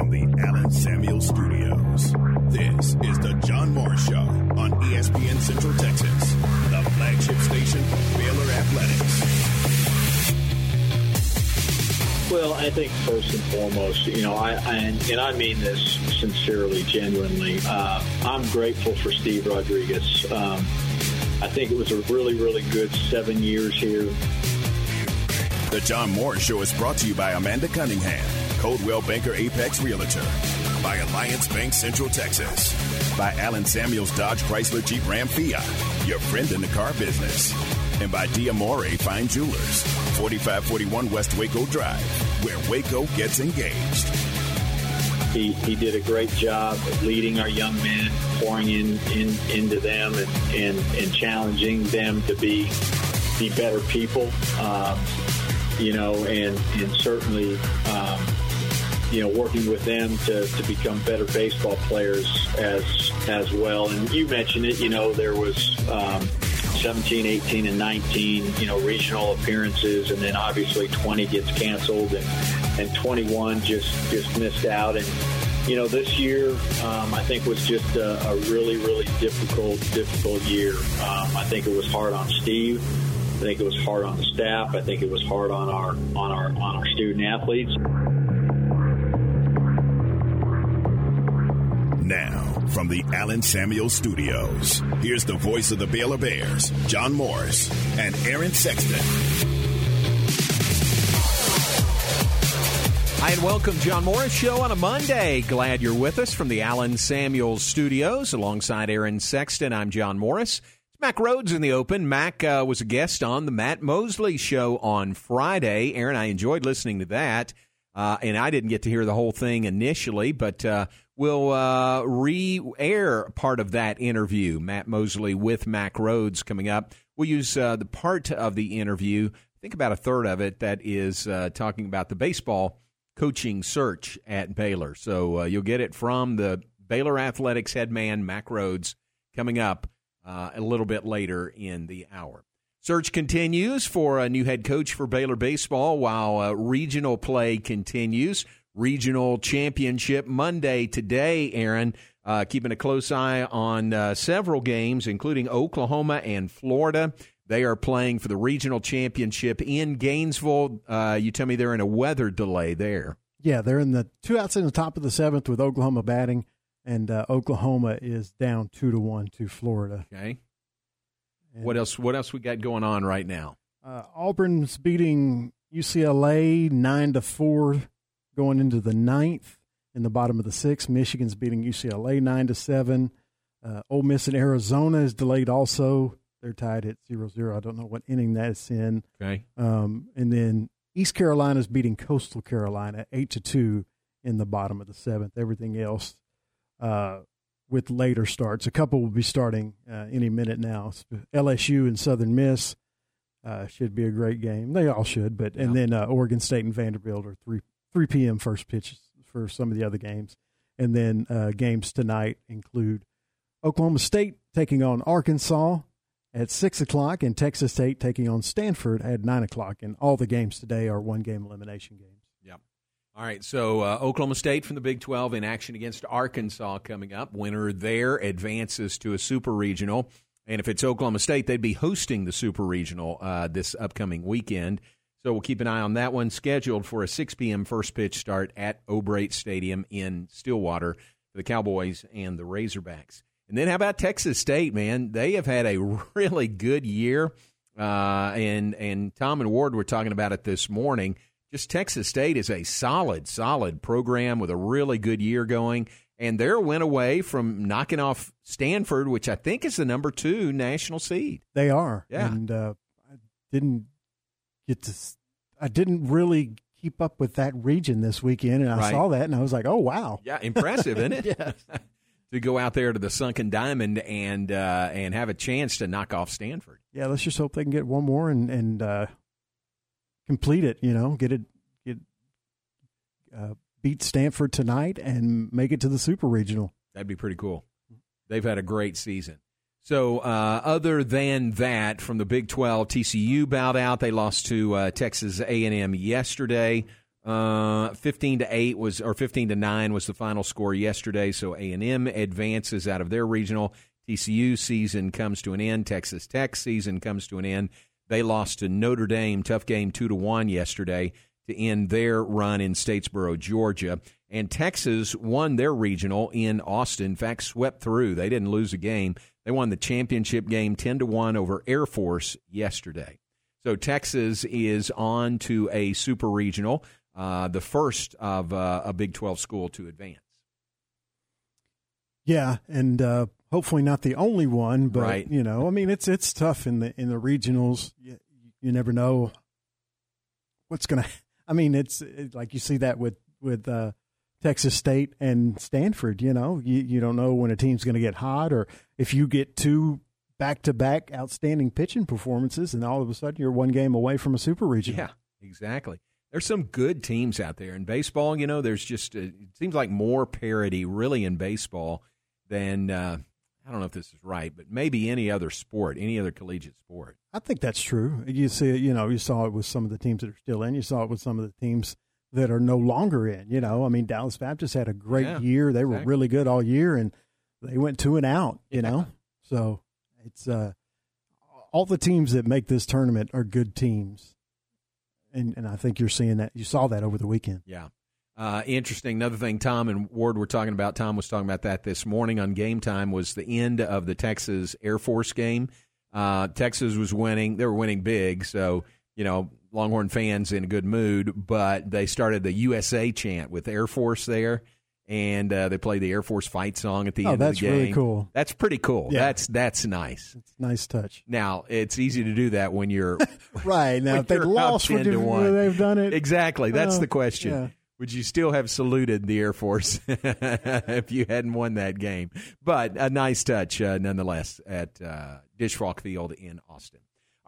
from the Allen Samuel Studios, this is the John Morris Show on ESPN Central Texas, the flagship station for Baylor Athletics. Well, I think first and foremost, you know, I, I and I mean this sincerely, genuinely. Uh, I'm grateful for Steve Rodriguez. Um, I think it was a really, really good seven years here. The John Morris Show is brought to you by Amanda Cunningham, Coldwell Banker Apex Realtor, by Alliance Bank Central Texas, by Allen Samuels Dodge Chrysler Jeep Ram Fiat, your friend in the car business, and by Diamore Fine Jewelers, 4541 West Waco Drive, where Waco gets engaged. He, he did a great job of leading our young men, pouring in, in into them and, and, and challenging them to be be better people. Um, you know, and and certainly, um, you know, working with them to, to become better baseball players as as well. And you mentioned it. You know, there was. Um, 17, 18, and 19, you know, regional appearances, and then obviously 20 gets canceled, and, and 21 just just missed out. And you know, this year um, I think was just a, a, really, really difficult, difficult year. Um, I think it was hard on Steve. I think it was hard on the staff. I think it was hard on our on our on our student athletes. Now, from the Allen Samuel Studios, here's the voice of the Baylor Bears, John Morris and Aaron Sexton. Hi, and welcome, John Morris Show on a Monday. Glad you're with us from the Allen Samuel Studios alongside Aaron Sexton. I'm John Morris. It's Mack Rhoades in the open. Mack uh, was a guest on the Matt Mosley Show on Friday. Aaron, I enjoyed listening to that. Uh, and I didn't get to hear the whole thing initially, but uh, we'll uh, re air part of that interview. Matt Mosley with Mack Rhoades coming up. We'll use uh, the part of the interview, I think about a third of it, that is uh, talking about the baseball coaching search at Baylor. So uh, you'll get it from the Baylor Athletics head man, Mack Rhoades, coming up a little bit later in the hour. Search continues for a new head coach for Baylor baseball while uh, regional play continues. Regional championship Monday today, Aaron. Uh, keeping a close eye on uh, several games, including Oklahoma and Florida. They are playing for the regional championship in Gainesville. Uh, you tell me they're in a weather delay there. Yeah, they're in the two outs in the top of the seventh with Oklahoma batting, and uh, Oklahoma is down two to one to Florida. Okay. And what else? What else we got going on right now? Uh, Auburn's beating UCLA nine to four, going into the ninth. In the bottom of the sixth, Michigan's beating UCLA nine to seven. Uh, Ole Miss and Arizona is delayed also. They're tied at 0-0. I don't know what inning that's in. Okay. Um, and then East Carolina's beating Coastal Carolina eight to two in the bottom of the seventh. Everything else uh, with later starts. A couple will be starting uh, any minute now. LSU and Southern Miss uh, should be a great game. They all should, but and then uh, Oregon State and Vanderbilt are three three p.m. first pitches for some of the other games, and then uh, games tonight include Oklahoma State taking on Arkansas at six o'clock, and Texas State taking on Stanford at nine o'clock. And all the games today are one game elimination games. Yep. All right, so uh, Oklahoma State from the Big 12 in action against Arkansas coming up. Winner there advances to a super regional. And if it's Oklahoma State, they'd be hosting the super regional uh, this upcoming weekend. So we'll keep an eye on that one, scheduled for a 6 p.m. first pitch start at O'Brate Stadium in Stillwater for the Cowboys and the Razorbacks. And then how about Texas State, man? They have had a really good year. Uh, and, and Tom and Ward were talking about it this morning just Texas State is a solid, solid program with a really good year going. And they're a win away from knocking off Stanford, which I think is the number two national seed. They are. Yeah. And uh, I didn't to, I didn't really keep up with that region this weekend. And I Right. saw that and I was like, oh, wow. Yeah, impressive, isn't it? Yes. to go out there to the Sunken Diamond and uh, and have a chance to knock off Stanford. Yeah, let's just hope they can get one more and, and uh, complete it, you know, get it, get, uh, beat Stanford tonight and make it to the super regional. That'd be pretty cool. They've had a great season. So, uh, other than that, from the Big 12, TCU bowed out. They lost to uh, Texas A&M yesterday. Uh, fifteen to eight was, or fifteen to nine was the final score yesterday. So A and M advances out of their regional. TCU season comes to an end. Texas Tech season comes to an end. They lost to Notre Dame, tough game, two to one yesterday to end their run in Statesboro, Georgia. And Texas won their regional in Austin. In fact, swept through. They didn't lose a game. They won the championship game ten to one over Air Force yesterday. So Texas is on to a super regional, uh, the first of uh, a Big 12 school to advance. Yeah, and uh, hopefully not the only one, but Right. you know, I mean, it's it's tough in the in the regionals. You, you never know what's going to. I mean, it's it, like you see that with with uh, Texas State and Stanford. You know, you you don't know when a team's going to get hot, or if you get two back to back outstanding pitching performances, and all of a sudden you're one game away from a super region. Yeah, exactly. There's some good teams out there in baseball. You know, there's just uh, it seems like more parity really in baseball than uh, I don't know if this is right, but maybe any other sport, any other collegiate sport. I think that's true. You see, it, you know, you saw it with some of the teams that are still in. You saw it with some of the teams that are no longer in. You know, I mean, Dallas Baptist had a great Yeah, year. They were exactly. really good all year, and they went two and out. You Yeah. know, so it's uh, all the teams that make this tournament are good teams, and and I think you're seeing that. You saw that over the weekend. Yeah. Uh, interesting. Another thing Tom and Ward were talking about, Tom was talking about that this morning on game time, was the end of the Texas Air Force game. Uh, Texas was winning. They were winning big. So, you know, Longhorn fans in a good mood, but they started the USA chant with Air Force there. And uh, they played the Air Force fight song at the Oh, end of the game. That's really cool. That's pretty cool. Yeah. That's that's nice. It's a nice touch. Now it's easy to do that when you're Right now, if they lost, would you, one. Would they've done it. Exactly. That's Uh, the question. yeah. Would you still have saluted the Air Force if you hadn't won that game? But a nice touch, uh, nonetheless, at uh, Disch-Falk Field in Austin.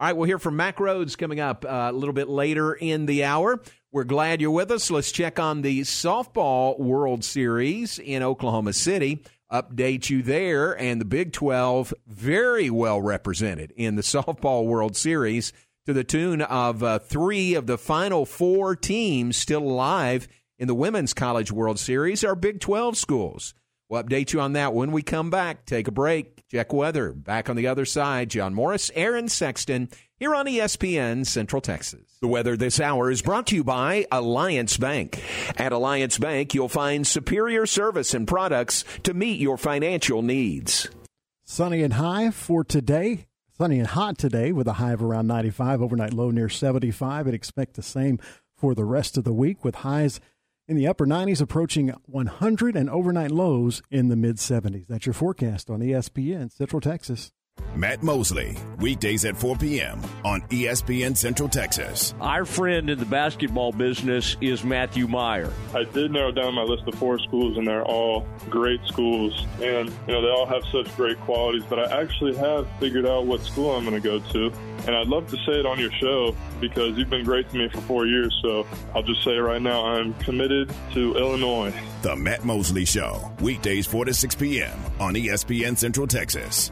All right, we'll hear from Mack Rhoades coming up uh, a little bit later in the hour. We're glad you're with us. Let's check on the Softball World Series in Oklahoma City. Update you there, and the Big 12 very well represented in the Softball World Series to the tune of uh, three of the final four teams still alive in the Women's College World Series are Big 12 schools. We'll update you on that when we come back. Take a break, check weather. Back on the other side, John Morris, Aaron Sexton, here on ESPN Central Texas. The weather this hour is brought to you by Alliance Bank. At Alliance Bank, you'll find superior service and products to meet your financial needs. Sunny and high for today. Sunny and hot today with a high of around 95, overnight low near 75. And expect the same for the rest of the week with highs in the upper 90s approaching 100 and overnight lows in the mid 70s. That's your forecast on ESPN Central Texas. Matt Mosley, weekdays at 4 p.m. on ESPN Central Texas. Our friend in the basketball business is Matthew Mayer. I did narrow down my list of four schools, and they're all great schools. And, you know, they all have such great qualities, but I actually have figured out what school I'm going to go to. And I'd love to say it on your show because you've been great to me for four years. So I'll just say it right now I'm committed to Illinois. The Matt Mosley Show, weekdays 4 to 6 p.m. on ESPN Central Texas.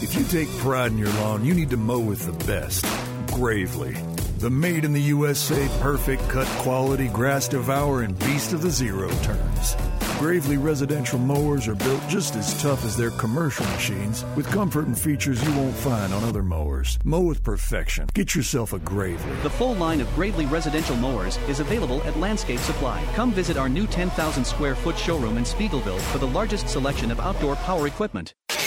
If you take pride in your lawn, you need to mow with the best. Gravely. The made in the USA perfect cut quality grass devour and beast of the zero turns. Gravely residential mowers are built just as tough as their commercial machines with comfort and features you won't find on other mowers. Mow with perfection. Get yourself a Gravely. The full line of Gravely residential mowers is available at Landscape Supply. Come visit our new 10,000 square foot showroom in Speegleville for the largest selection of outdoor power equipment.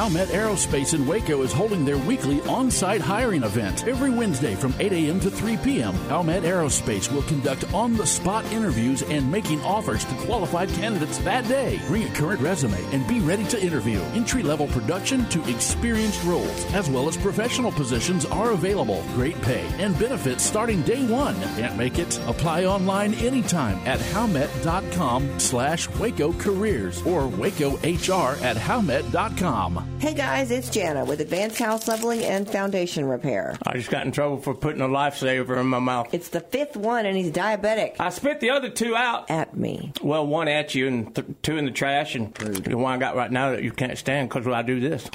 Howmet Aerospace in Waco is holding their weekly on site hiring event every Wednesday from 8 a.m. to 3 p.m. Howmet Aerospace will conduct on the spot interviews and making offers to qualified candidates that day. Bring a current resume and be ready to interview. Entry level production to experienced roles, as well as professional positions, are available. Great pay and benefits starting day one. Can't make it? Apply online anytime at howmet.com slash Waco Careers or WacoHR at howmet.com. Hey guys, it's Jana with Advanced House Leveling and Foundation Repair. I just got in trouble for putting a lifesaver in my mouth. It's the fifth one and he's diabetic. I spit the other two out. At me. Well, one at you and th- two in the trash, and the one I got right now that you can't stand because I do this.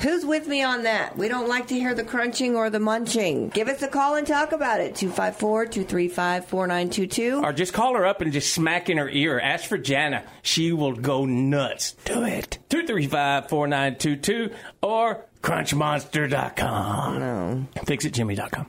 Who's with me on that? We don't like to hear the crunching or the munching. Give us a call and talk about it. 254 235 4922. Or just call her up and just smack in her ear. Ask for Jana. She will go nuts. Do it. 235 4922 or crunchmonster.com. No. Fixitjimmy.com.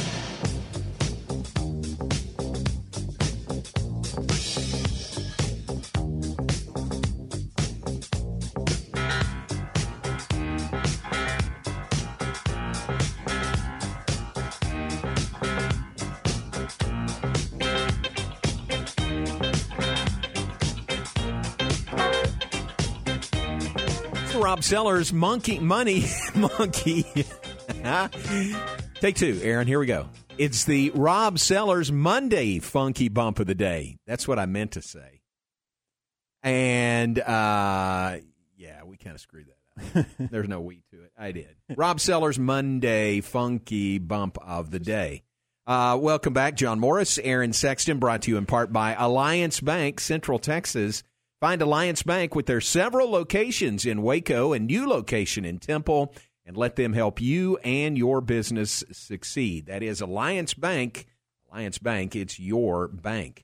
Rob Sellers, Monkey Money Monkey. Take two, Aaron. Here we go. It's the Rob Sellers Monday Funky Bump of the Day. That's what I meant to say. And uh, yeah, we kind of screwed that up. There's no we to it. I did. Rob Sellers Monday Funky Bump of the Day. Uh, welcome back, John Morris, Aaron Sexton, brought to you in part by Alliance Bank, Central Texas. Find Alliance Bank with their several locations in Waco and new location in Temple and let them help you and your business succeed. That is Alliance Bank. Alliance Bank, it's your bank.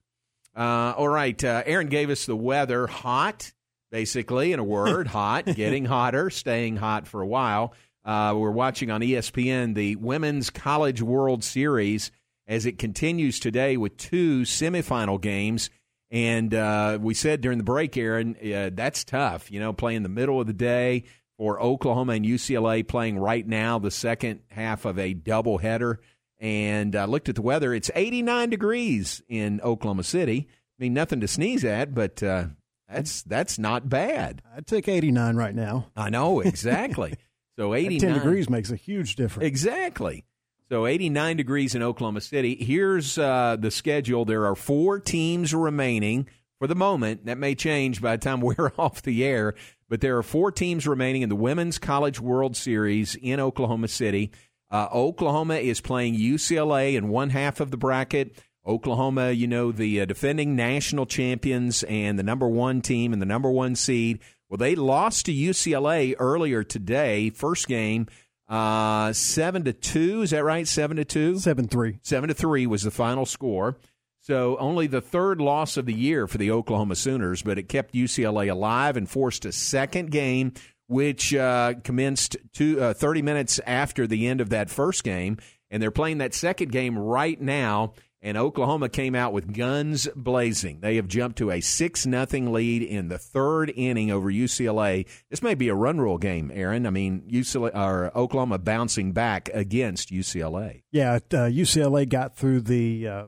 Uh, all right, uh, Aaron gave us the weather hot, basically, in a word, hot, getting hotter, staying hot for a while. Uh, we're watching on ESPN the Women's College World Series as it continues today with two semifinal games. And uh, we said during the break, Aaron, uh, that's tough. You know, playing the middle of the day for Oklahoma and UCLA playing right now, the second half of a doubleheader. And I uh, looked at the weather. It's 89 degrees in Oklahoma City. I mean, nothing to sneeze at, but uh, that's that's not bad. I'd take 89 right now. I know exactly. so 89 10 degrees makes a huge difference. Exactly. So 89 degrees in Oklahoma City. Here's uh, the schedule. There are four teams remaining for the moment. That may change by the time we're off the air, but there are four teams remaining in the Women's College World Series in Oklahoma City. Uh, Oklahoma is playing UCLA in one half of the bracket. Oklahoma, you know, the uh, defending national champions and the number one team and the number one seed. Well, they lost to UCLA earlier today, first game. Uh, seven to two. Is that right? Seven to two. Seven three. Seven to three was the final score. So only the third loss of the year for the Oklahoma Sooners, but it kept UCLA alive and forced a second game, which uh, commenced two, uh, 30 minutes after the end of that first game. And they're playing that second game right now. And Oklahoma came out with guns blazing. They have jumped to a 6 nothing lead in the third inning over UCLA. This may be a run rule game, Aaron. I mean, UCLA, or Oklahoma bouncing back against UCLA. Yeah, uh, UCLA got through the uh,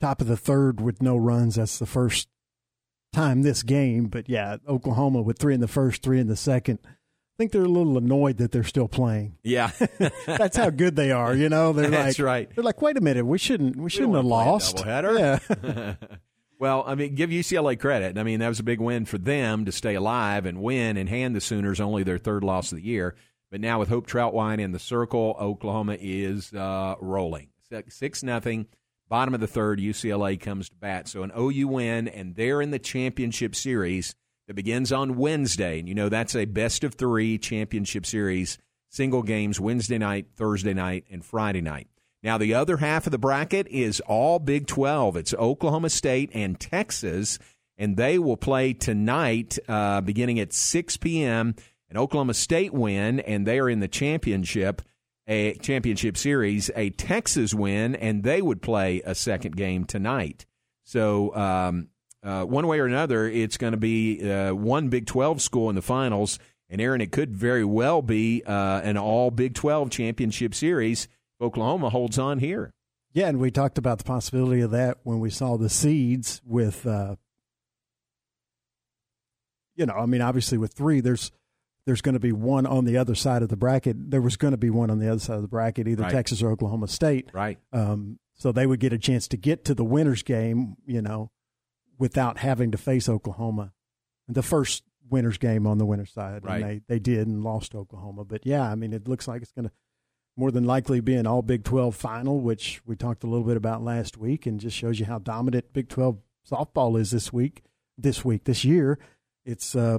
top of the third with no runs. That's the first time this game. But yeah, Oklahoma with three in the first, three in the second. Think they're a little annoyed that they're still playing. Yeah, that's how good they are. You know, they're That's like, right. They're like, wait a minute, we shouldn't, we, shouldn't have lost. Yeah. well, I mean, give UCLA credit. I mean, that was a big win for them to stay alive and win and hand the Sooners only their third loss of the year. But now with Hope Trautwein in the circle, Oklahoma is uh, rolling six nothing. Bottom of the third, UCLA comes to bat. So an OU win, and they're in the championship series that begins on Wednesday. And you know that's a best of three championship series, single games Wednesday night, Thursday night, and Friday night. Now the other half of the bracket is all Big 12. It's Oklahoma State and Texas, and they will play tonight, uh, beginning at 6 p.m. An Oklahoma State win, and they are in the championship a championship series, a Texas win, and they would play a second game tonight. So, um, uh, one way or another, it's going to be uh, one Big 12 school in the finals. And, Aaron, it could very well be uh, an all Big 12 championship series. Oklahoma holds on here. Yeah, and we talked about the possibility of that when we saw the seeds with, uh, you know, I mean, obviously with three, there's there's going to be one on the other side of the bracket. There was going to be one on the other side of the bracket, either Right. Texas or Oklahoma State. Right. Um, so they would get a chance to get to the winners game, you know, without having to face Oklahoma. The first winners game on the winner's side, Right. and they they did and lost Oklahoma. But yeah, I mean, it looks like it's going to more than likely be an All Big Twelve final, which we talked a little bit about last week, and just shows you how dominant Big Twelve softball is this week. This week, this year, it's uh,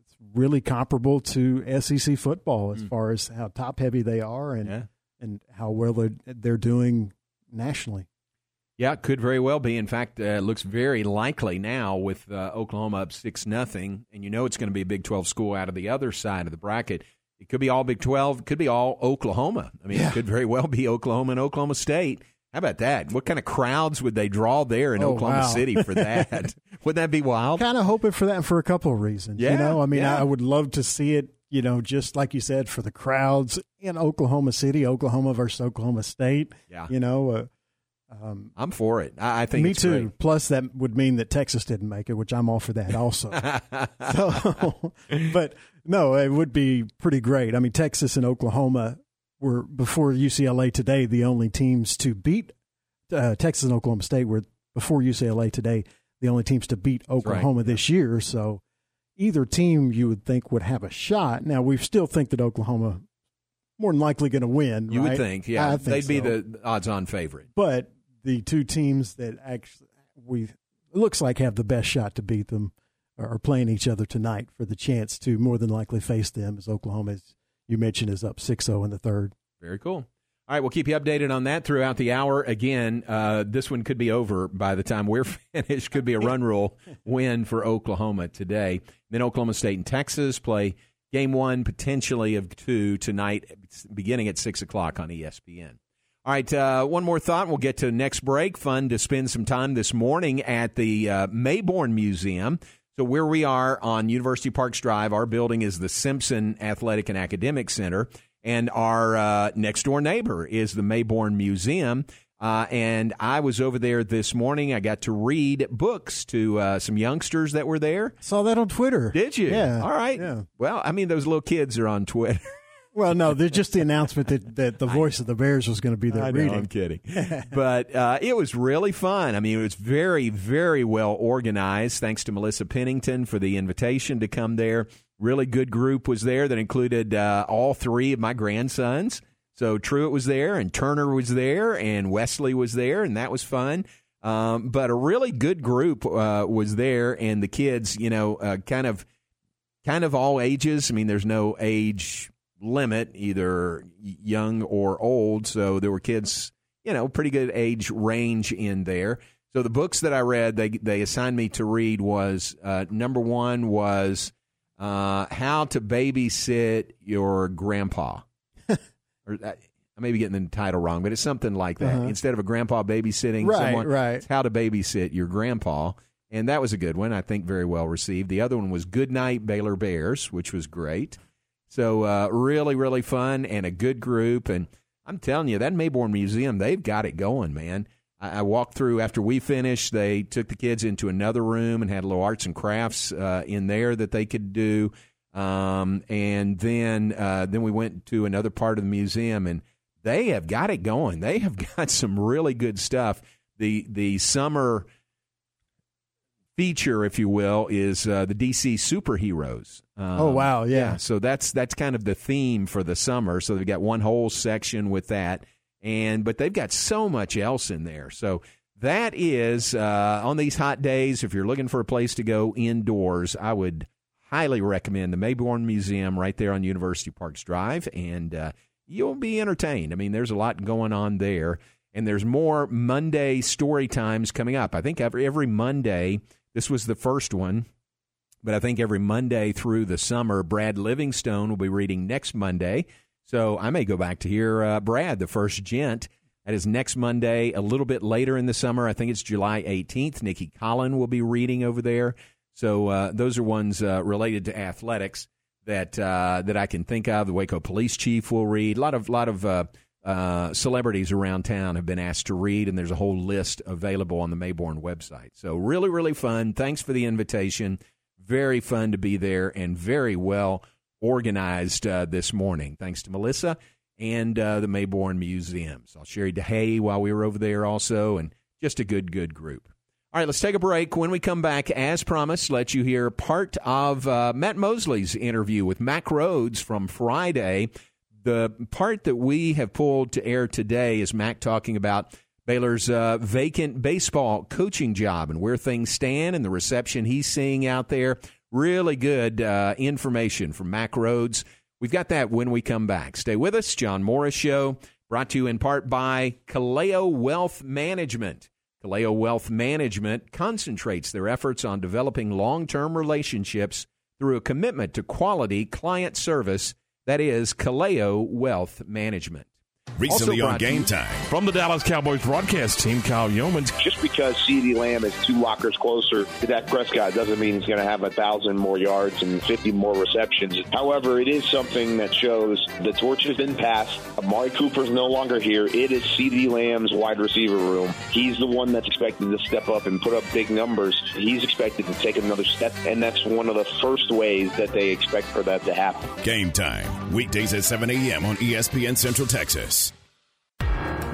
it's really comparable to SEC football as far as how top heavy they are and Yeah. and how well they're they're doing nationally. Yeah, it could very well be. In fact, uh, it looks very likely now with uh, Oklahoma up six nothing, and you know it's going to be a Big Twelve school out of the other side of the bracket. It could be all Big Twelve. It could be all Oklahoma. I mean, it could very well be Oklahoma and Oklahoma State. How about that? What kind of crowds would they draw there in Oh, Oklahoma wow. City for that? Wouldn't that be wild? Kind of hoping for that for a couple of reasons. Yeah, you know, I mean, yeah. I would love to see it. You know, just like you said, for the crowds in Oklahoma City, Oklahoma versus Oklahoma State. Yeah. you know, uh, um, I'm for it. I, I think me too. great. Plus, that would mean that Texas didn't make it, which I'm all for that also. so, but no, it would be pretty great. I mean, Texas and Oklahoma were before UCLA today the only teams to beat uh, Texas and Oklahoma State were before UCLA today the only teams to beat Oklahoma this year. So either team you would think would have a shot. Now we still think that Oklahoma more than likely going to win. You would think, yeah, I think they'd be the odds-on favorite. But the two teams that actually we looks like have the best shot to beat them are playing each other tonight for the chance to more than likely face them as Oklahoma, as you mentioned, is up 6-0 in the third. Very cool. All right, we'll keep you updated on that throughout the hour. Again, uh, this one could be over by the time we're finished. Could be a run rule win for Oklahoma today. Then Oklahoma State and Texas play game one, potentially of two tonight, beginning at six o'clock on ESPN. All right, uh, one more thought. We'll get to next break. Fun to spend some time this morning at the uh, Mayborn Museum. So where we are on University Parks Drive, our building is the Simpson Athletic and Academic Center, and our uh, next door neighbor is the Mayborn Museum. Uh, and I was over there this morning. I got to read books to uh, some youngsters that were there. Saw that on Twitter. Did you? Yeah. All right. Yeah. Well, I mean, those little kids are on Twitter. Well, no, there's just the announcement that, that the voice of the Bears was going to be there I know, reading. I'm kidding. but uh, it was really fun. I mean, it was very, very well organized. Thanks to Melissa Pennington for the invitation to come there. Really good group was there that included uh, all three of my grandsons. So Truett was there, and Turner was there, and Wesley was there, and that was fun. Um, but a really good group uh, was there, and the kids, you know, uh, kind of, kind of all ages. I mean, there's no age limit, either young or old. So there were kids, you know, pretty good age range in there. So the books that I read, they they assigned me to read was uh, number one was uh, How to Babysit Your Grandpa. or uh, I may be getting the title wrong, but it's something like that. Uh-huh. Instead of a grandpa babysitting Right, someone, right. it's how to babysit your grandpa. And that was a good one. I think very well received. The other one was Good Night Baylor Bears, which was great. So uh, really, really fun and a good group. And I'm telling you, that Mayborn Museum, they've got it going, man. I, I walked through after we finished. They took the kids into another room and had a little arts and crafts uh, in there that they could do. Um, and then uh, then we went to another part of the museum, and they have got it going. They have got some really good stuff. The the summer feature, if you will, is uh, the DC superheroes. Um, Oh, wow, yeah. So that's that's kind of the theme for the summer. So they've got one whole section with that, and but they've got so much else in there. So that is uh, on these hot days. If you're looking for a place to go indoors, I would highly recommend the Mayborn Museum right there on University Parks Drive, and uh, you'll be entertained. I mean, there's a lot going on there, and there's more Monday story times coming up. I think every every Monday. This was the first one, but I think every Monday through the summer, Brad Livingstone will be reading next Monday. So I may go back to hear uh, Brad, the first gent. That is next Monday, a little bit later in the summer. I think it's July 18th. Nicki Collen will be reading over there. So uh, those are ones uh, related to athletics that uh, that I can think of. The Waco police chief will read. A lot of lot of uh, celebrities around town have been asked to read, and there's a whole list available on the Mayborn website. So really, really fun. Thanks for the invitation. Very fun to be there, and very well organized uh, this morning. Thanks to Melissa and uh, the Mayborn Museum. So Sherry DeHay while we were over there also, and just a good, good group. All right, let's take a break. When we come back, as promised, let you hear part of uh, Matt Mosley's interview with Mack Rhoades from Friday. The part that we have pulled to air today is Mack talking about Baylor's uh, vacant baseball coaching job and where things stand and the reception he's seeing out there. Really good uh, information from Mack Rhoades. We've got that when we come back. Stay with us. John Morris Show, brought to you in part by Kaleo Wealth Management. Kaleo Wealth Management concentrates their efforts on developing long term relationships through a commitment to quality client service. That is Kaleo Wealth Management. Recently on Game Time. From the Dallas Cowboys broadcast team, Kyle Youmans. Just because CeeDee Lamb is two lockers closer to Dak Prescott doesn't mean he's going to have a thousand more yards and 50 more receptions. However, it is something that shows the torch has been passed. Amari Cooper's no longer here. It is CeeDee Lamb's wide receiver room. He's the one that's expected to step up and put up big numbers. He's expected to take another step, and that's one of the first ways that they expect for that to happen. Game Time. Weekdays at 7 a.m. on ESPN Central Texas.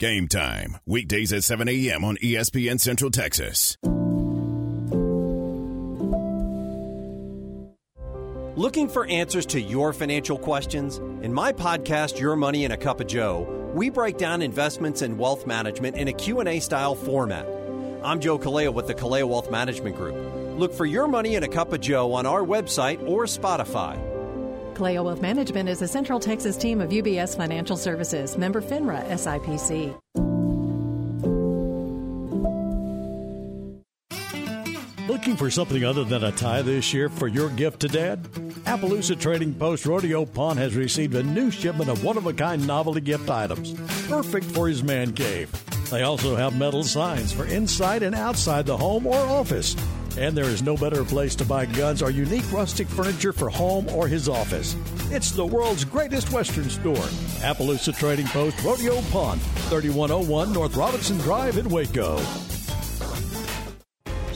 Game Time. Weekdays at 7 a.m. on ESPN Central Texas. Looking for answers to your financial questions? In my podcast Your Money in a Cup of Joe, we break down investments and wealth management in a Q&A style format. I'm Joe Kaleo with the Kaleo Wealth Management Group. Look for Your Money in a Cup of Joe on our website or Spotify. Kaleo Wealth Management is a Central Texas team of UBS Financial Services, member FINRA SIPC. Looking for something other than a tie this year for your gift to Dad? Appaloosa Trading Post Rodeo Pawn has received a new shipment of one of a kind novelty gift items, perfect for his man cave. They also have metal signs for inside and outside the home or office. And there is no better place to buy guns or unique rustic furniture for home or his office. It's the world's greatest Western store. Appaloosa Trading Post Rodeo Pawn, 3101 North Robinson Drive in Waco.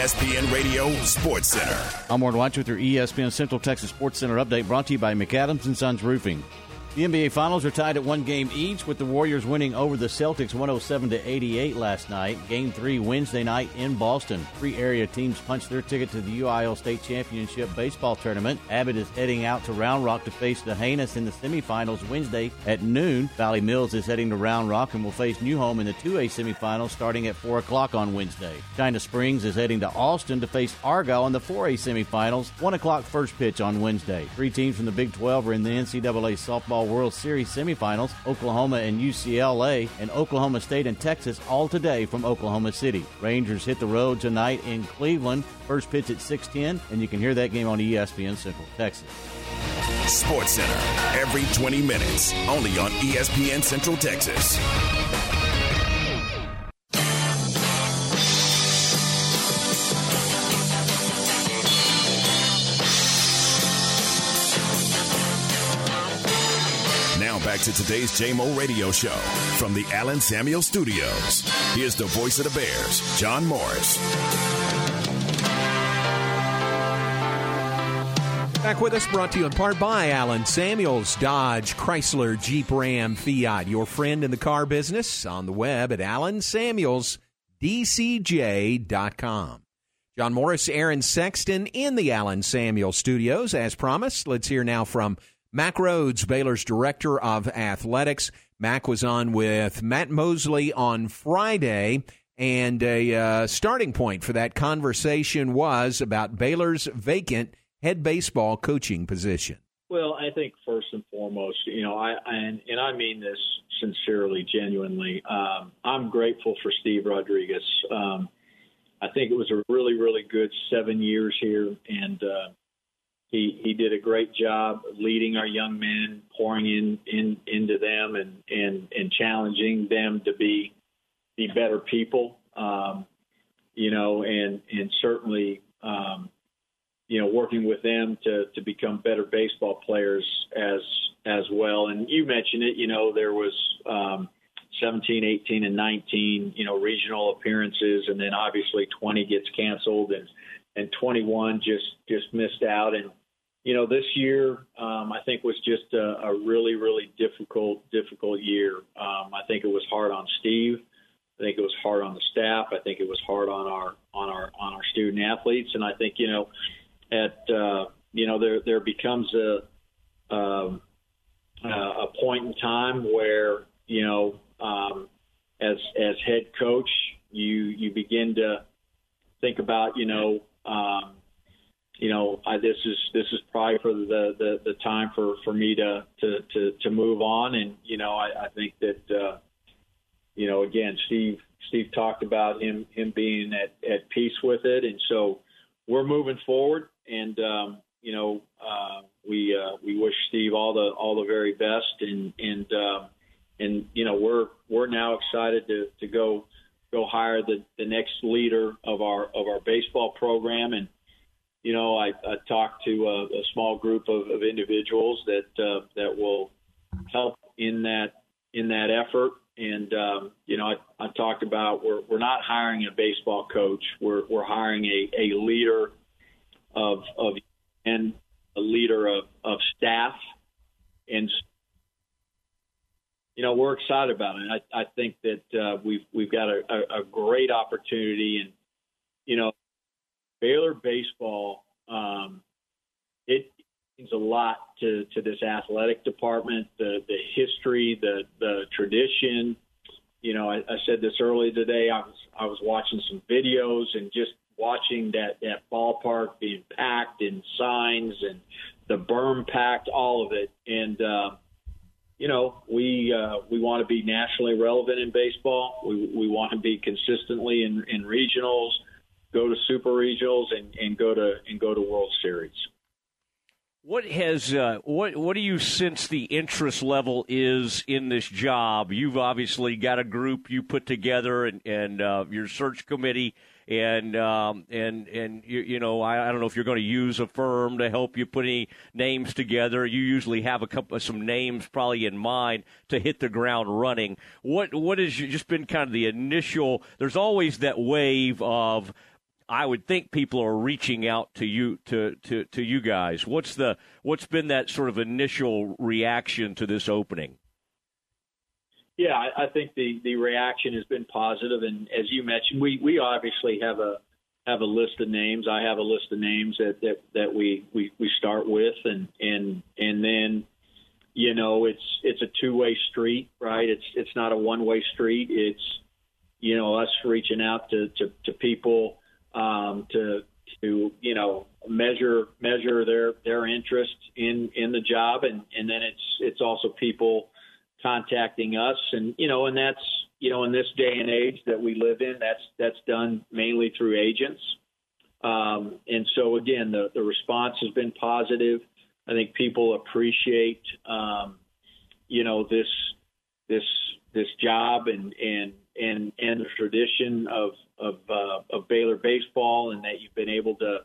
ESPN Radio Sports Center. I'm Warren Watch with your ESPN Central Texas Sports Center update brought to you by McAdams and Sons Roofing. The NBA Finals are tied at one game each, with the Warriors winning over the Celtics 107 to 88 last night. Game three Wednesday night in Boston. Three area teams punched their ticket to the UIL State Championship baseball tournament. Abbott is heading out to Round Rock to face the Heinous in the semifinals Wednesday at noon. Valley Mills is heading to Round Rock and will face New Home in the 2A semifinals starting at 4 o'clock on Wednesday. China Springs is heading to Austin to face Argyle in the 4A semifinals. 1 o'clock first pitch on Wednesday. Three teams from the Big 12 are in the NCAA softball World Series semifinals. Oklahoma and UCLA, and Oklahoma State and Texas all today from Oklahoma City. Rangers hit the road tonight in Cleveland. First pitch at 6:10, and you can hear that game on ESPN Central Texas. Sports Center every 20 minutes, only on ESPN Central Texas. Back to today's JMO radio show from the Allen Samuel Studios. Here's the voice of the Bears, John Morris. Back with us, brought to you in part by Allen Samuels, Dodge, Chrysler, Jeep, Ram, Fiat. Your friend in the car business on the web at AllenSamuelsDCJ.com. John Morris, Aaron Sexton in the Allen Samuel Studios. As promised, let's hear now from Mack Rhoades, Baylor's Director of Athletics. Mack was on with Matt Mosley on Friday, and a uh, starting point for that conversation was about Baylor's vacant head baseball coaching position. Well, I think first and foremost, you know, I, I and, and I mean this sincerely, genuinely. Um, I'm grateful for Steve Rodriguez. Um, I think it was a really, really good seven years here, and uh, he he did a great job leading our young men, pouring in, in into them, and and and challenging them to be be better people. Um, you know, and and certainly. Um, you know, working with them to, to become better baseball players as as well. And you mentioned it, you know, there was um, 17, 18, and 19, you know, regional appearances, and then obviously 20 gets canceled, and and 21 just just missed out. And you know, this year um, I think was just a, a really really difficult difficult year. Um, I think it was hard on Steve. I think it was hard on the staff. I think it was hard on our on our on our student athletes, and I think you know at uh, you know there there becomes a um, a point in time where you know um, as as head coach you you begin to think about you know um, you know I, this is this is probably for the, the the time for for me to to to, to move on. And you know I, I think that uh, you know again Steve Steve talked about him him being at at peace with it. And so we're moving forward. And um, you know uh, we uh, we wish Steve all the all the very best, and and uh, and you know we're we're now excited to to go go hire the the next leader of our of our baseball program, and you know I, I talked to a, a small group of, of individuals that uh, that will help in that in that effort. And um, you know, I, I talked about we're we're not hiring a baseball coach. We're we're hiring a, a leader of of and a leader of, of staff and you know we're excited about it. I, I think that uh, we've we've got a, a, a great opportunity and you know Baylor baseball um, it means a lot to, to this athletic department the the history the the tradition you know I, I said this earlier today I was I was watching some videos and just watching that that ballpark being packed and signs and the berm packed, all of it. And uh, you know, we uh, we want to be nationally relevant in baseball. We we want to be consistently in, in regionals, go to super regionals, and, and go to and go to World Series. What has uh, what what do you sense the interest level is in this job? You've obviously got a group you put together and, and uh, your search committee and um, and and you, you know I, I don't know if you're going to use a firm to help you put any names together. You usually have a couple some names probably in mind to hit the ground running. What what has just been kind of the initial? There's always that wave of I would think people are reaching out to you to, to, to you guys. What's the what's been that sort of initial reaction to this opening? Yeah, I, I think the, the reaction has been positive, and as you mentioned, we, we obviously have a have a list of names. I have a list of names that, that, that we, we, we start with, and and and then you know it's it's a two way street, right? It's it's not a one way street. It's you know us reaching out to to, to people um, to to you know measure measure their their interest in in the job. And and then it's it's also people contacting us. And you know and that's you know in this day and age that we live in that's that's done mainly through agents. Um, and so again the the response has been positive. I think people appreciate um, you know this this this job and and and and the tradition of of, uh, of Baylor baseball, and that you've been able to,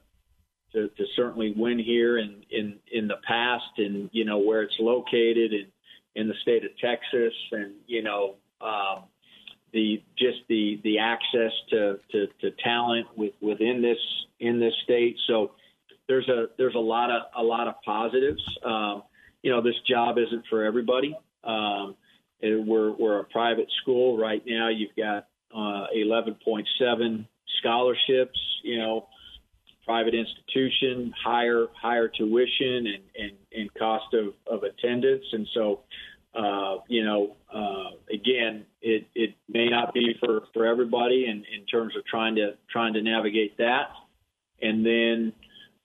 to to certainly win here in in in the past, and you know where it's located in in the state of Texas, and you know um, the just the the access to, to to talent with within this in this state. So there's a there's a lot of a lot of positives. Um, you know, this job isn't for everybody. Um, we're we're a private school right now. You've got uh, 11.7 scholarships. You know, private institution, higher higher tuition and and, and cost of, of attendance, and so. Uh, you know, uh, again, it, it may not be for, for everybody in, in terms of trying to trying to navigate that, and then,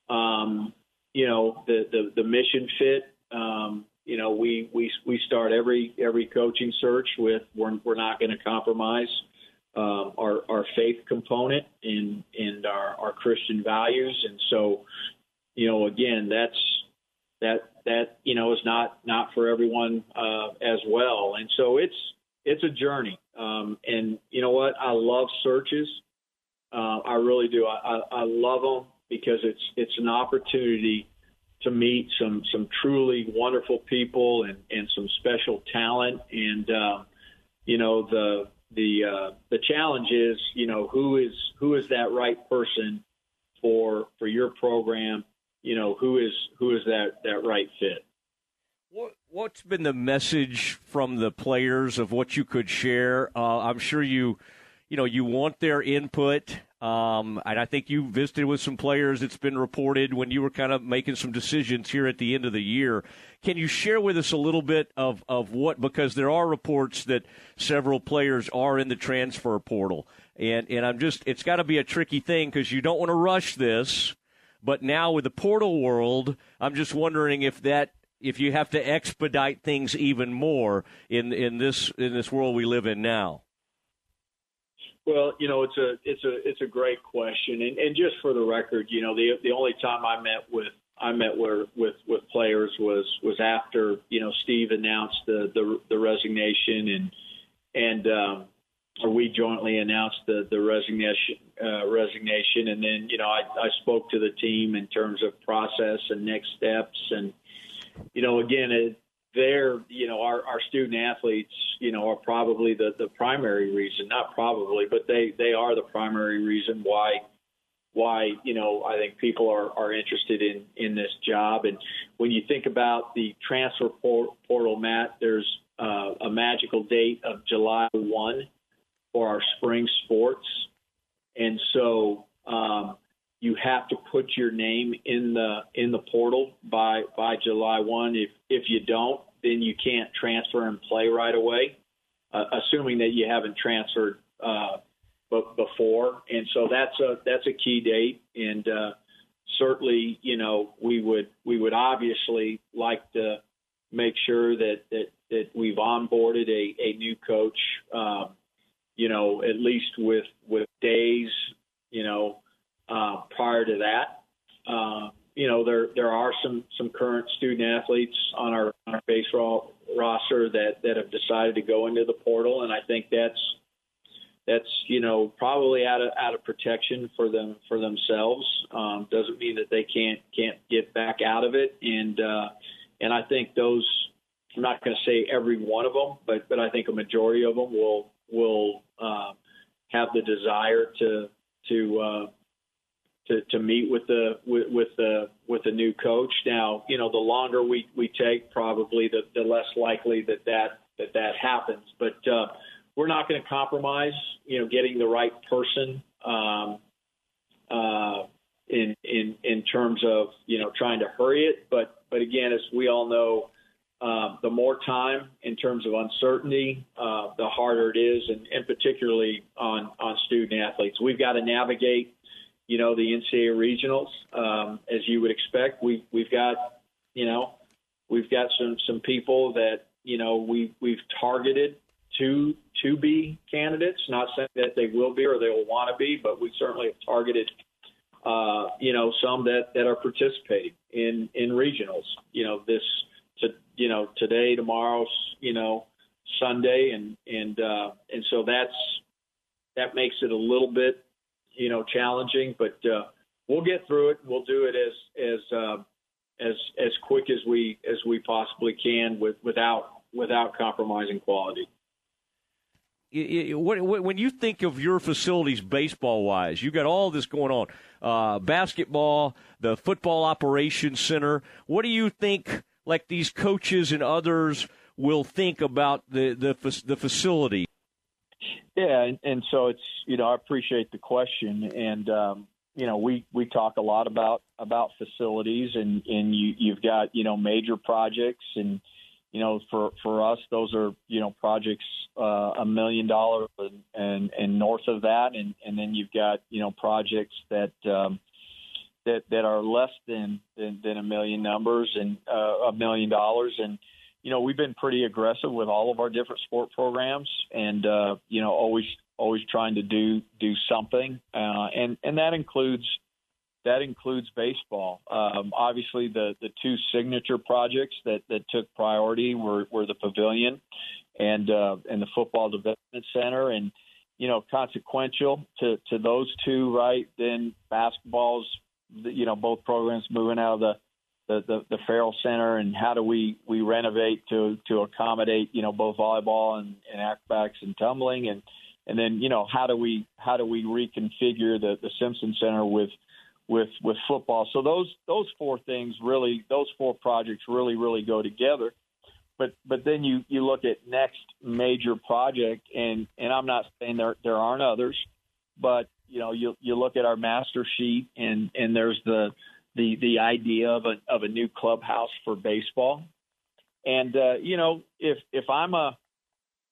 um, you know, the, the, the mission fit. Um, you know, we, we we start every every coaching search with we're we're not going to compromise um, our our faith component and and our our Christian values, and so, you know, again, that's that that you know is not not for everyone uh, as well, and so it's it's a journey, um, and you know what, I love searches, uh, I really do, I, I, I love them because it's it's an opportunity to meet some some truly wonderful people and and some special talent. And uh, you know the the uh, the challenge is you know who is who is that right person for for your program? You know who is who is that that right fit? What what's been the message from the players of what you could share? Uh, i'm sure you you know you want their input um, and I think you visited with some players. It's been reported when you were kind of making some decisions here at the end of the year. Can you share with us a little bit of, of what, because there are reports that several players are in the transfer portal. And, and I'm just, it's got to be a tricky thing because you don't want to rush this. But now with the portal world, I'm just wondering if that if you have to expedite things even more in in this in this world we live in now. Well, you know, it's a it's a it's a great question, and, and just for the record, you know, the the only time I met with I met with with with players was was after you know Steve announced the the, the resignation and and um, or we jointly announced the the resignation uh, resignation, and then you know I I spoke to the team in terms of process and next steps, and you know again it, they're, you know, our, our student athletes, you know, are probably the, the primary reason, not probably, but they, they are the primary reason why, why, you know, I think people are, are interested in, in this job. And when you think about the transfer portal, Matt, there's uh, a magical date of July 1 for our spring sports. And so, um, you have to put your name in the in the portal by by July one. If if you don't, then you can't transfer and play right away, uh, assuming that you haven't transferred uh, b- before. And so that's a that's a key date. And uh, certainly, you know, we would we would obviously like to make sure that that that we've onboarded a, a new coach. Um, you know, at least with with days, you know uh, prior to that. Uh, you know, there there are some some current student athletes on our, on our base roster that that have decided to go into the portal, and I think that's that's you know probably out of out of protection for them for themselves. Um, doesn't mean that they can't can't get back out of it. And uh, and I think those I'm not going to say every one of them, but but I think a majority of them will will uh, have the desire to to uh, to, to meet with the with, with the with the new coach. Now, you know, the longer we, we take, probably the, the less likely that that that, that happens. But uh, we're not going to compromise. You know, getting the right person um, uh, in in in terms of you know trying to hurry it. But but again, as we all know. Uh, the more time in terms of uncertainty, uh, the harder it is, and, and particularly on, on student athletes. We've got to navigate you know, the NCAA regionals. Um, as you would expect, we we've got, you know, we've got some some people that you know we we've targeted to to be candidates. Not saying that they will be or they will want to be, but we certainly have targeted, uh, you know, some that that are participating in in regionals. You know, this to you know today, tomorrow, you know, Sunday, and and uh, and so that's that makes it a little bit you know, challenging, but uh, we'll get through it. We'll do it as as uh, as as quick as we as we possibly can with without without compromising quality. When you think of your facilities baseball wise, you got all this going on uh, basketball, the football operations center. What do you think, like these coaches and others, will think about the, the, the facility? Yeah, and, and so it's you know I appreciate the question, and um, you know we we talk a lot about about facilities, and and you you've got you know major projects, and you know for for us those are you know projects uh, a million dollars and, and and north of that, and and then you've got you know projects that. Um, that that are less than than, than a million numbers and uh, a million dollars and you know, we've been pretty aggressive with all of our different sport programs, and uh, you know, always always trying to do do something, uh, and and that includes that includes baseball. Um, obviously, the the two signature projects that that took priority were were the pavilion and uh, and the football development center, and you know, consequential to to those two, right? Then basketball's, you know, both programs moving out of the the, the, the Ferrell Center and how do we, we renovate to, to accommodate, you know, both volleyball and, and acrobatics and tumbling and, and then, you know, how do we, how do we reconfigure the, the Simpson Center with, with, with football. So those, those four things really, those four projects really, really go together. But, but then you, you look at next major project and, and I'm not saying there, there aren't others, but you know, you, you look at our master sheet and, and there's the, the the idea of a of a new clubhouse for baseball. And uh, you know, if if I'm a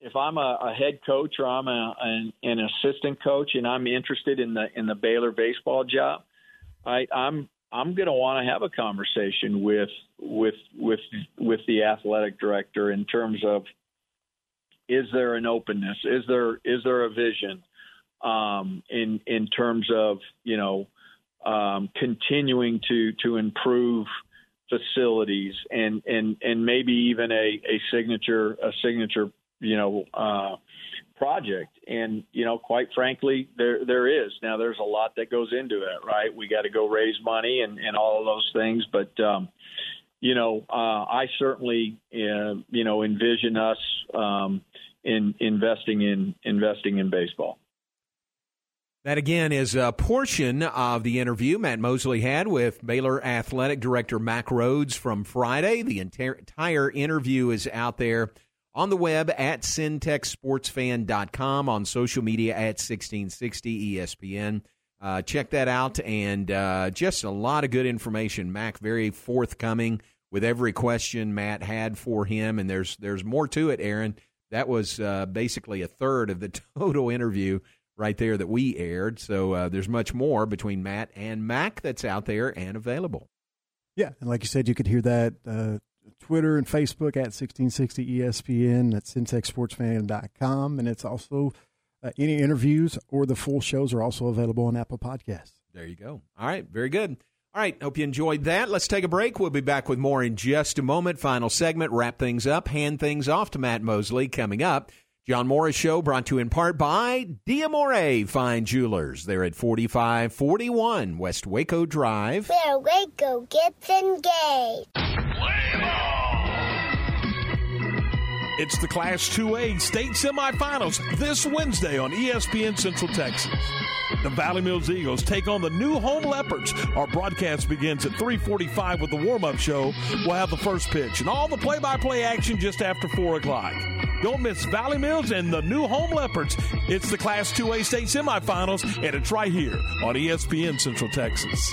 if I'm a, a head coach or I'm a, an, an assistant coach and I'm interested in the in the Baylor baseball job, I, I'm I'm going to want to have a conversation with with with with the athletic director in terms of is there an openness? Is there is there a vision um, in in terms of you know um, continuing to to improve facilities and and and maybe even a, a signature a signature you know uh, project. And you know quite frankly there there is. Now there's a lot that goes into it right? We got to go raise money and and all of those things. But um you know uh I certainly uh, you know envision us um in investing in investing in baseball that again is a portion of the interview Matt Mosley had with Baylor Athletic Director Mack Rhoades from Friday. The entire interview is out there on the web at centexsportsfan.com, on social media at 1660 ESPN. Uh, check that out, and uh, just a lot of good information. Mack very forthcoming with every question Matt had for him, and there's there's more to it. Aaron, that was uh, basically a third of the total interview right there that we aired. So uh, there's much more between Matt and Mack that's out there and available. Yeah, and like you said, you could hear that uh, Twitter and Facebook at 1660 ESPN at centexsportsfan.com. And it's also uh, any interviews or the full shows are also available on Apple Podcasts. There you go. All right, very good. All right, hope you enjoyed that. Let's take a break. We'll be back with more in just a moment. Final segment, wrap things up, hand things off to Matt Mosley coming up. John Morris Show brought to you in part by Diamore Fine Jewelers. They're at 4541 West Waco Drive. Where Waco gets engaged. It's the Class 2A state semifinals this Wednesday on ESPN Central Texas. The Valley Mills Eagles take on the New Home Leopards. Our broadcast begins at 3:45 with the warm-up show. We'll have the first pitch and all the play-by-play action just after 4 o'clock. Don't miss Valley Mills and the New Home Leopards. It's the Class 2A state semifinals, and it's right here on ESPN Central Texas.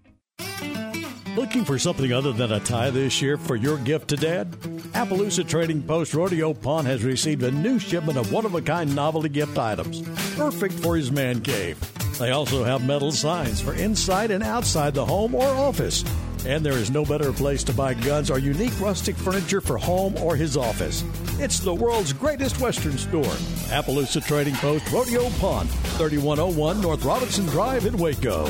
Looking for something other than a tie this year for your gift to Dad? Appaloosa Trading Post Rodeo Pawn has received a new shipment of one of a kind novelty gift items, perfect for his man cave. They also have metal signs for inside and outside the home or office. And there is no better place to buy guns or unique rustic furniture for home or his office. It's the world's greatest Western store, Appaloosa Trading Post Rodeo Pawn, 3101 North Robinson Drive in Waco.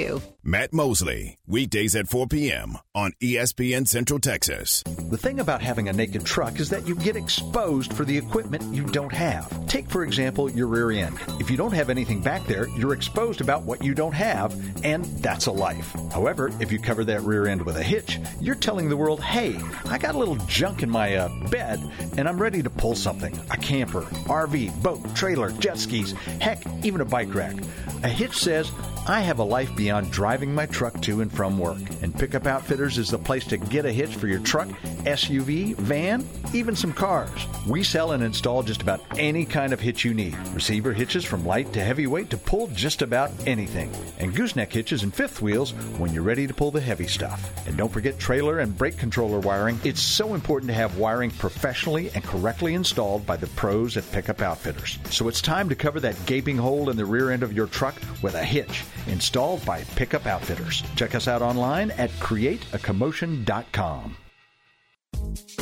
too. Matt Mosley, weekdays at 4 p.m. on ESPN Central Texas. The thing about having a naked truck is that you get exposed for the equipment you don't have. Take, for example, your rear end. If you don't have anything back there, you're exposed about what you don't have, and that's a life. However, if you cover that rear end with a hitch, you're telling the world, hey, I got a little junk in my uh, bed, and I'm ready to pull something a camper, RV, boat, trailer, jet skis, heck, even a bike rack. A hitch says, I have a life beyond driving my truck to and from work, and Pickup Outfitters is the place to get a hitch for your truck, SUV, van, even some cars. We sell and install just about any kind of hitch you need. Receiver hitches from light to heavyweight to pull just about anything. And gooseneck hitches and fifth wheels when you're ready to pull the heavy stuff. And don't forget trailer and brake controller wiring. It's so important to have wiring professionally and correctly installed by the pros at Pickup Outfitters. So it's time to cover that gaping hole in the rear end of your truck with a hitch installed by Pickup Outfitters. Check us out online at createacommotion.com.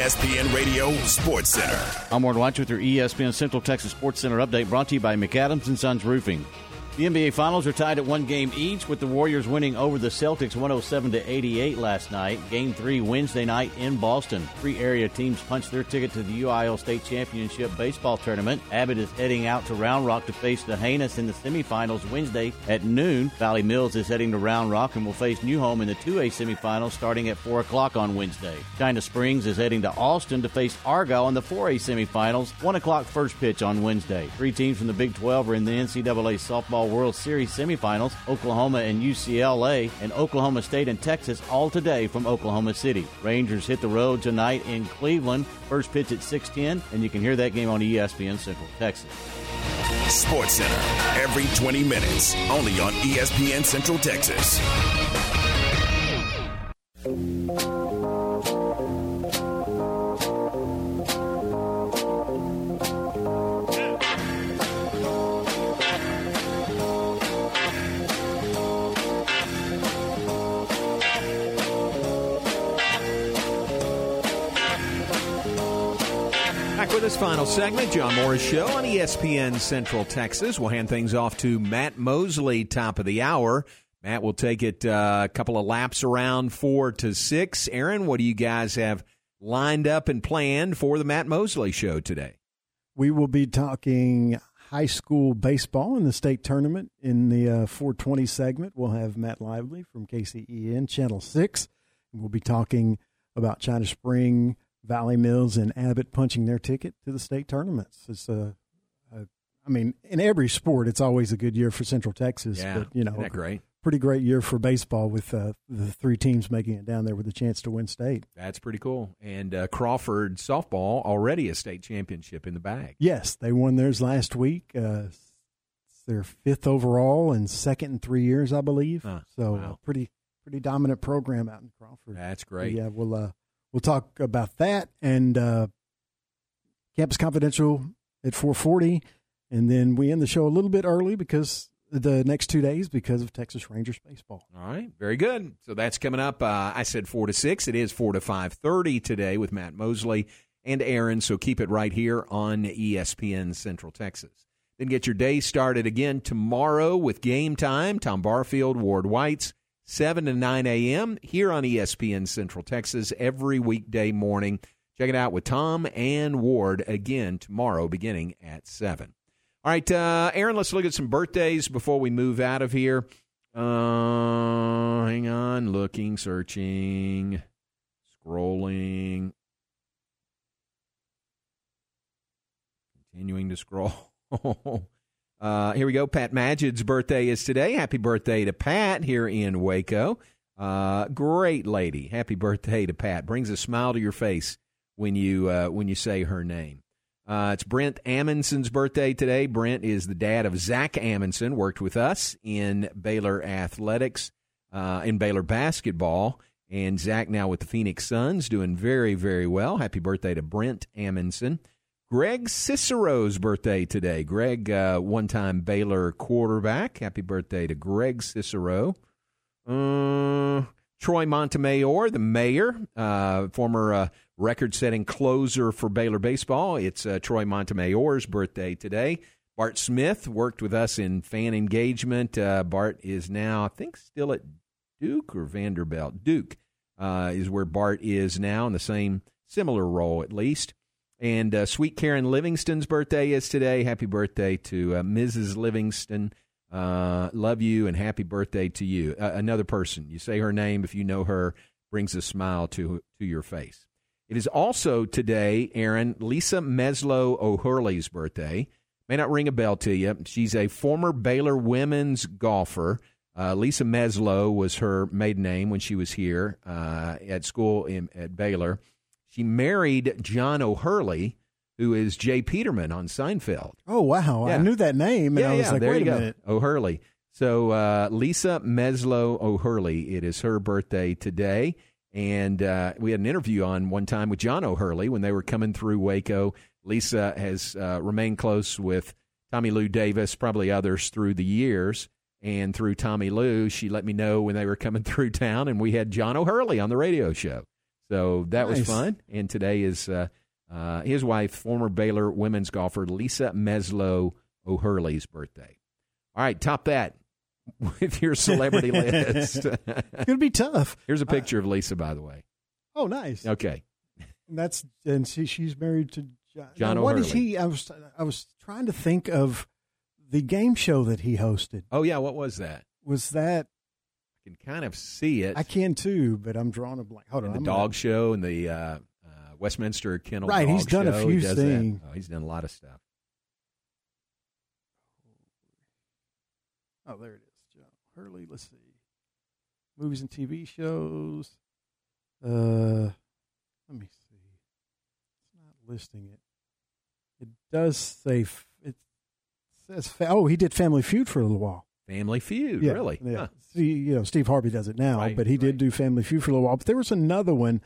ESPN Radio Sports Center. I'm Ward Watch with your ESPN Central Texas Sports Center update brought to you by McAdams and Sons Roofing. The NBA Finals are tied at one game each, with the Warriors winning over the Celtics 107 to 88 last night. Game three Wednesday night in Boston. Three area teams punched their ticket to the UIL State Championship baseball tournament. Abbott is heading out to Round Rock to face the Heinous in the semifinals Wednesday at noon. Valley Mills is heading to Round Rock and will face New Home in the 2A semifinals starting at 4 o'clock on Wednesday. China Springs is heading to Austin to face Argyle in the 4A semifinals. 1 o'clock first pitch on Wednesday. Three teams from the Big 12 are in the NCAA softball World Series semifinals. Oklahoma and UCLA, and Oklahoma State and Texas all today from Oklahoma City. Rangers hit the road tonight in Cleveland. First pitch at 6:10, and you can hear that game on ESPN Central Texas. Sports Center, every 20 minutes, only on ESPN Central Texas. With us, final segment, John Morris Show on ESPN Central Texas. We'll hand things off to Matt Mosley, top of the hour. Matt will take it uh, a couple of laps around four to six. Aaron, what do you guys have lined up and planned for the Matt Mosley Show today? We will be talking high school baseball in the state tournament in the uh, 420 segment. We'll have Matt Lively from KCEN Channel 6. We'll be talking about China Spring, Valley Mills, and Abbott punching their ticket to the state tournaments. It's a, a I mean, in every sport, it's always a good year for Central Texas. Yeah, but, you know, isn't that great? Pretty great year for baseball with uh, the three teams making it down there with a chance to win state. That's pretty cool. And uh, Crawford softball already a state championship in the bag. Yes, they won theirs last week. Uh, it's their fifth overall and second in three years, I believe. Huh, so wow. pretty pretty dominant program out in Crawford. That's great. Yeah, we'll uh, we'll talk about that and uh, Campus Confidential at four forty, and then we end the show a little bit early because the next two days because of Texas Rangers baseball. All right, very good. So that's coming up. Uh, I said four to six. It is four to five thirty today with Matt Mosley and Aaron. So keep it right here on ESPN Central Texas. Then get your day started again tomorrow with game time. Tom Barfield, Ward White's seven to nine a.m. here on ESPN Central Texas every weekday morning. Check it out with Tom and Ward again tomorrow, beginning at seven. All right, uh, Aaron, let's look at some birthdays before we move out of here. Uh, hang on, looking, searching, scrolling, continuing to scroll. uh, here we go. Pat Magid's birthday is today. Happy birthday to Pat here in Waco. Uh, great lady. Happy birthday to Pat. Brings a smile to your face when you uh, when you say her name. Uh, it's Brent Amundsen's birthday today. Brent is the dad of Zach Amundsen, worked with us in Baylor athletics, uh, in Baylor basketball. And Zach now with the Phoenix Suns, doing very, very well. Happy birthday to Brent Amundsen. Greg Cicero's birthday today. Greg, uh, one time Baylor quarterback. Happy birthday to Greg Cicero. Uh, Troy Montemayor, the mayor, uh, former uh, record setting closer for Baylor baseball. It's uh, Troy Montemayor's birthday today. Bart Smith worked with us in fan engagement. Uh, Bart is now, I think, still at Duke or Vanderbilt. Duke is where Bart is now in the same similar role, at least. And uh, Sweet Karen Livingston's birthday is today. Happy birthday to uh, Mrs. Livingston. Uh, love you and happy birthday to you. Uh, another person, you say her name if you know her, brings a smile to to your face. It is also today, Aaron, Lisa Meslow O'Hurley's birthday. May not ring a bell to you. She's a former Baylor women's golfer. Uh, Lisa Meslow was her maiden name when she was here uh, at school in, at Baylor. She married John O'Hurley, who is J. Peterman on Seinfeld. Oh wow, I knew that name, and yeah, I was yeah, like, there wait a go. minute. O'Hurley. So uh, Lisa Meslow O'Hurley, it is her birthday today. And uh, we had an interview on one time with John O'Hurley when they were coming through Waco. Lisa has uh, remained close with Tommye Lou Davis, probably others through the years. And through Tommye Lou, she let me know when they were coming through town, and we had John O'Hurley on the radio show. So that was fun. And today is uh, uh, his wife, former Baylor women's golfer Lisa Meslow O'Hurley's birthday. All right, top that with your celebrity list. It's gonna be tough. Here's a picture of Lisa, by the way. Oh, nice. Okay. And that's and she, she's married to John. John now, What is he? I was I was trying to think of the game show that he hosted. Oh yeah, what was that? Was that can kind of see it. I can too, but I'm drawing a blank. Hold on, the I'm dog show and the uh, uh, Westminster Kennel. Right, he's done a few He things. Oh, he's done a lot of stuff. Oh, there it is. John Hurley. Let's see. Movies and TV shows. Uh, let me see. It's not listing it. It does say f- it says. Fa- oh, he did Family Feud for a little while. Family Feud, Yeah, really? Yeah. Huh. See, you know, Steve Harvey does it now, Right, but he did do Family Feud for a little while. But there was another one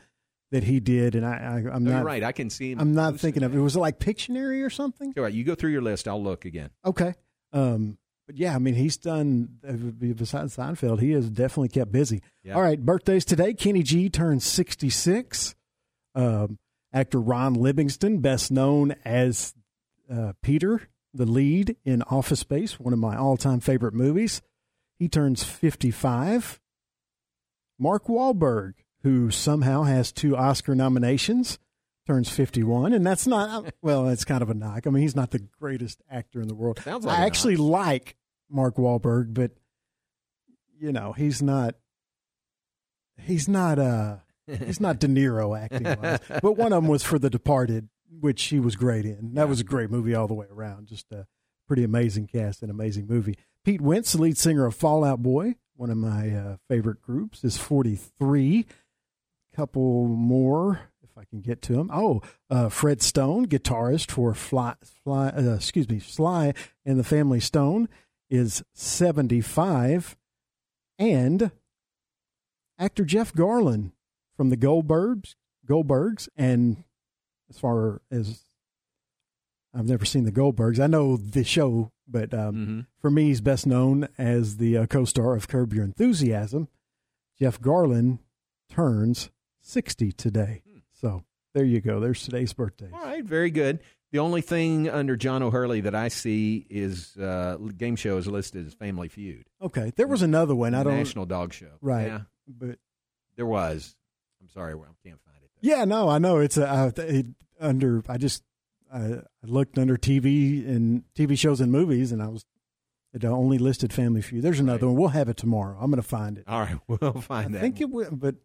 that he did, and I, I I'm No, not right. I can see. I'm not thinking of it. Was it like Pictionary or something? All right, you go through your list. I'll look again. Okay. Um, but yeah, I mean, he's done, besides Seinfeld, he has definitely kept busy. Yeah. All right, birthdays today. Kenny G turns 66. Um, Actor Ron Livingston, best known as uh, Peter, the lead in Office Space, one of my all time favorite movies. He turns 55. Mark Wahlberg, who somehow has two Oscar nominations, turns 51. And that's not, well, it's kind of a knock. I mean, he's not the greatest actor in the world. Sounds like I actually like Mark Wahlberg, but, you know, he's not, he's not, uh, he's not De Niro acting wise. but one of them was for The Departed, which she was great in. That was a great movie all the way around. Just a pretty amazing cast and amazing movie. Pete Wentz, the lead singer of Fall Out Boy, one of my uh, favorite groups, is 43. Couple more, if I can get to him. Oh, uh, Fred Stone, guitarist for Fly, Fly uh, excuse me, Sly and the Family Stone, is 75. And actor Jeff Garlin from the Goldbergs, Goldbergs, and as far as I've never seen the Goldbergs, I know the show, but um, for me, he's best known as the uh, co-star of Curb Your Enthusiasm. Jeff Garlin turns sixty today, so there you go. There's today's birthday. All right, very good. The only thing under John O'Hurley that I see is uh, game show is listed as Family Feud. Okay, there was another one. I don't National Dog Show. right, Yeah, but there was. I'm sorry, I can't find it. Yeah, no, I know it's a, uh, it, under. I just I, I looked under TV and TV shows and movies, and I was it only listed Family Feud. There's another one. We'll have it tomorrow. I'm going to find it. All right, we'll find I that. I think it will, but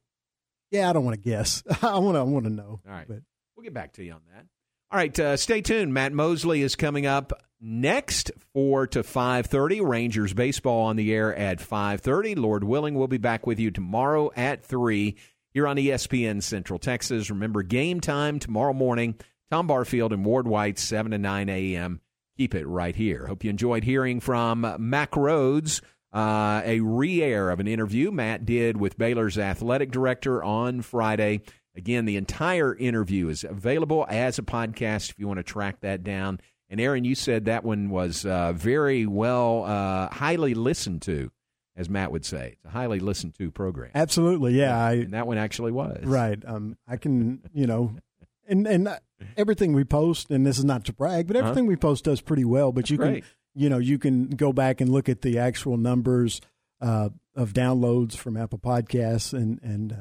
yeah, I don't want to guess. I want to. I want to know. All right. but We'll get back to you on that. All right, uh, stay tuned. Matt Mosley is coming up next, four to five thirty. Rangers baseball on the air at five thirty. Lord willing, we'll be back with you tomorrow at three here on ESPN Central Texas. Remember, game time tomorrow morning. Tom Barfield and Ward White, seven to nine a.m. Keep it right here. Hope you enjoyed hearing from Mack Rhoades. Uh, a re-air of an interview Matt did with Baylor's athletic director on Friday. Again, the entire interview is available as a podcast if you want to track that down. And Aaron, you said that one was uh, very well, uh, highly listened to, as Matt would say. It's a highly listened to program. absolutely, yeah. I, And that one actually was. right. Um, I can, you know, and and everything we post, and this is not to brag, but Uh-huh. everything we post does pretty well. But you great. can, you know, you can go back and look at the actual numbers uh, of downloads from Apple Podcasts and and uh,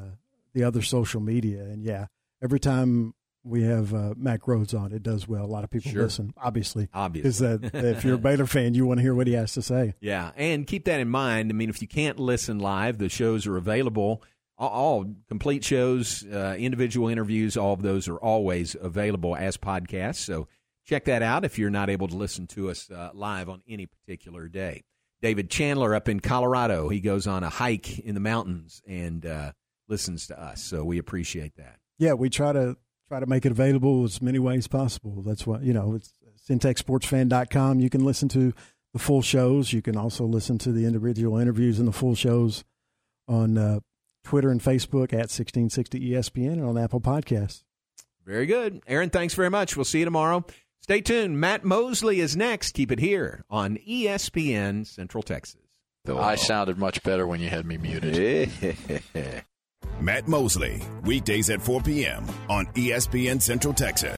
the other social media. And yeah, every time we have uh, Mack Rhoades on, it does well. A lot of people Sure. listen, obviously, Obviously. because uh, if you're a Baylor fan, you want to hear what he has to say. Yeah, and keep that in mind. I mean, if you can't listen live, the shows are available. All, all complete shows, uh, individual interviews, all of those are always available as podcasts. So check that out if you're not able to listen to us uh, live on any particular day. David Chandler up in Colorado, he goes on a hike in the mountains and uh, listens to us. So we appreciate that. Yeah, we try to try to make it available as many ways possible. That's why you know it's centexsportsfan.com. You can listen to the full shows. You can also listen to the individual interviews and the full shows on uh, Twitter and Facebook at 1660 ESPN and on Apple Podcasts. Very good. Aaron, thanks very much. We'll see you tomorrow. Stay tuned. Matt Mosley is next. Keep it here on ESPN Central Texas. I sounded much better when you had me muted. Matt Mosley, weekdays at 4 p.m. on ESPN Central Texas.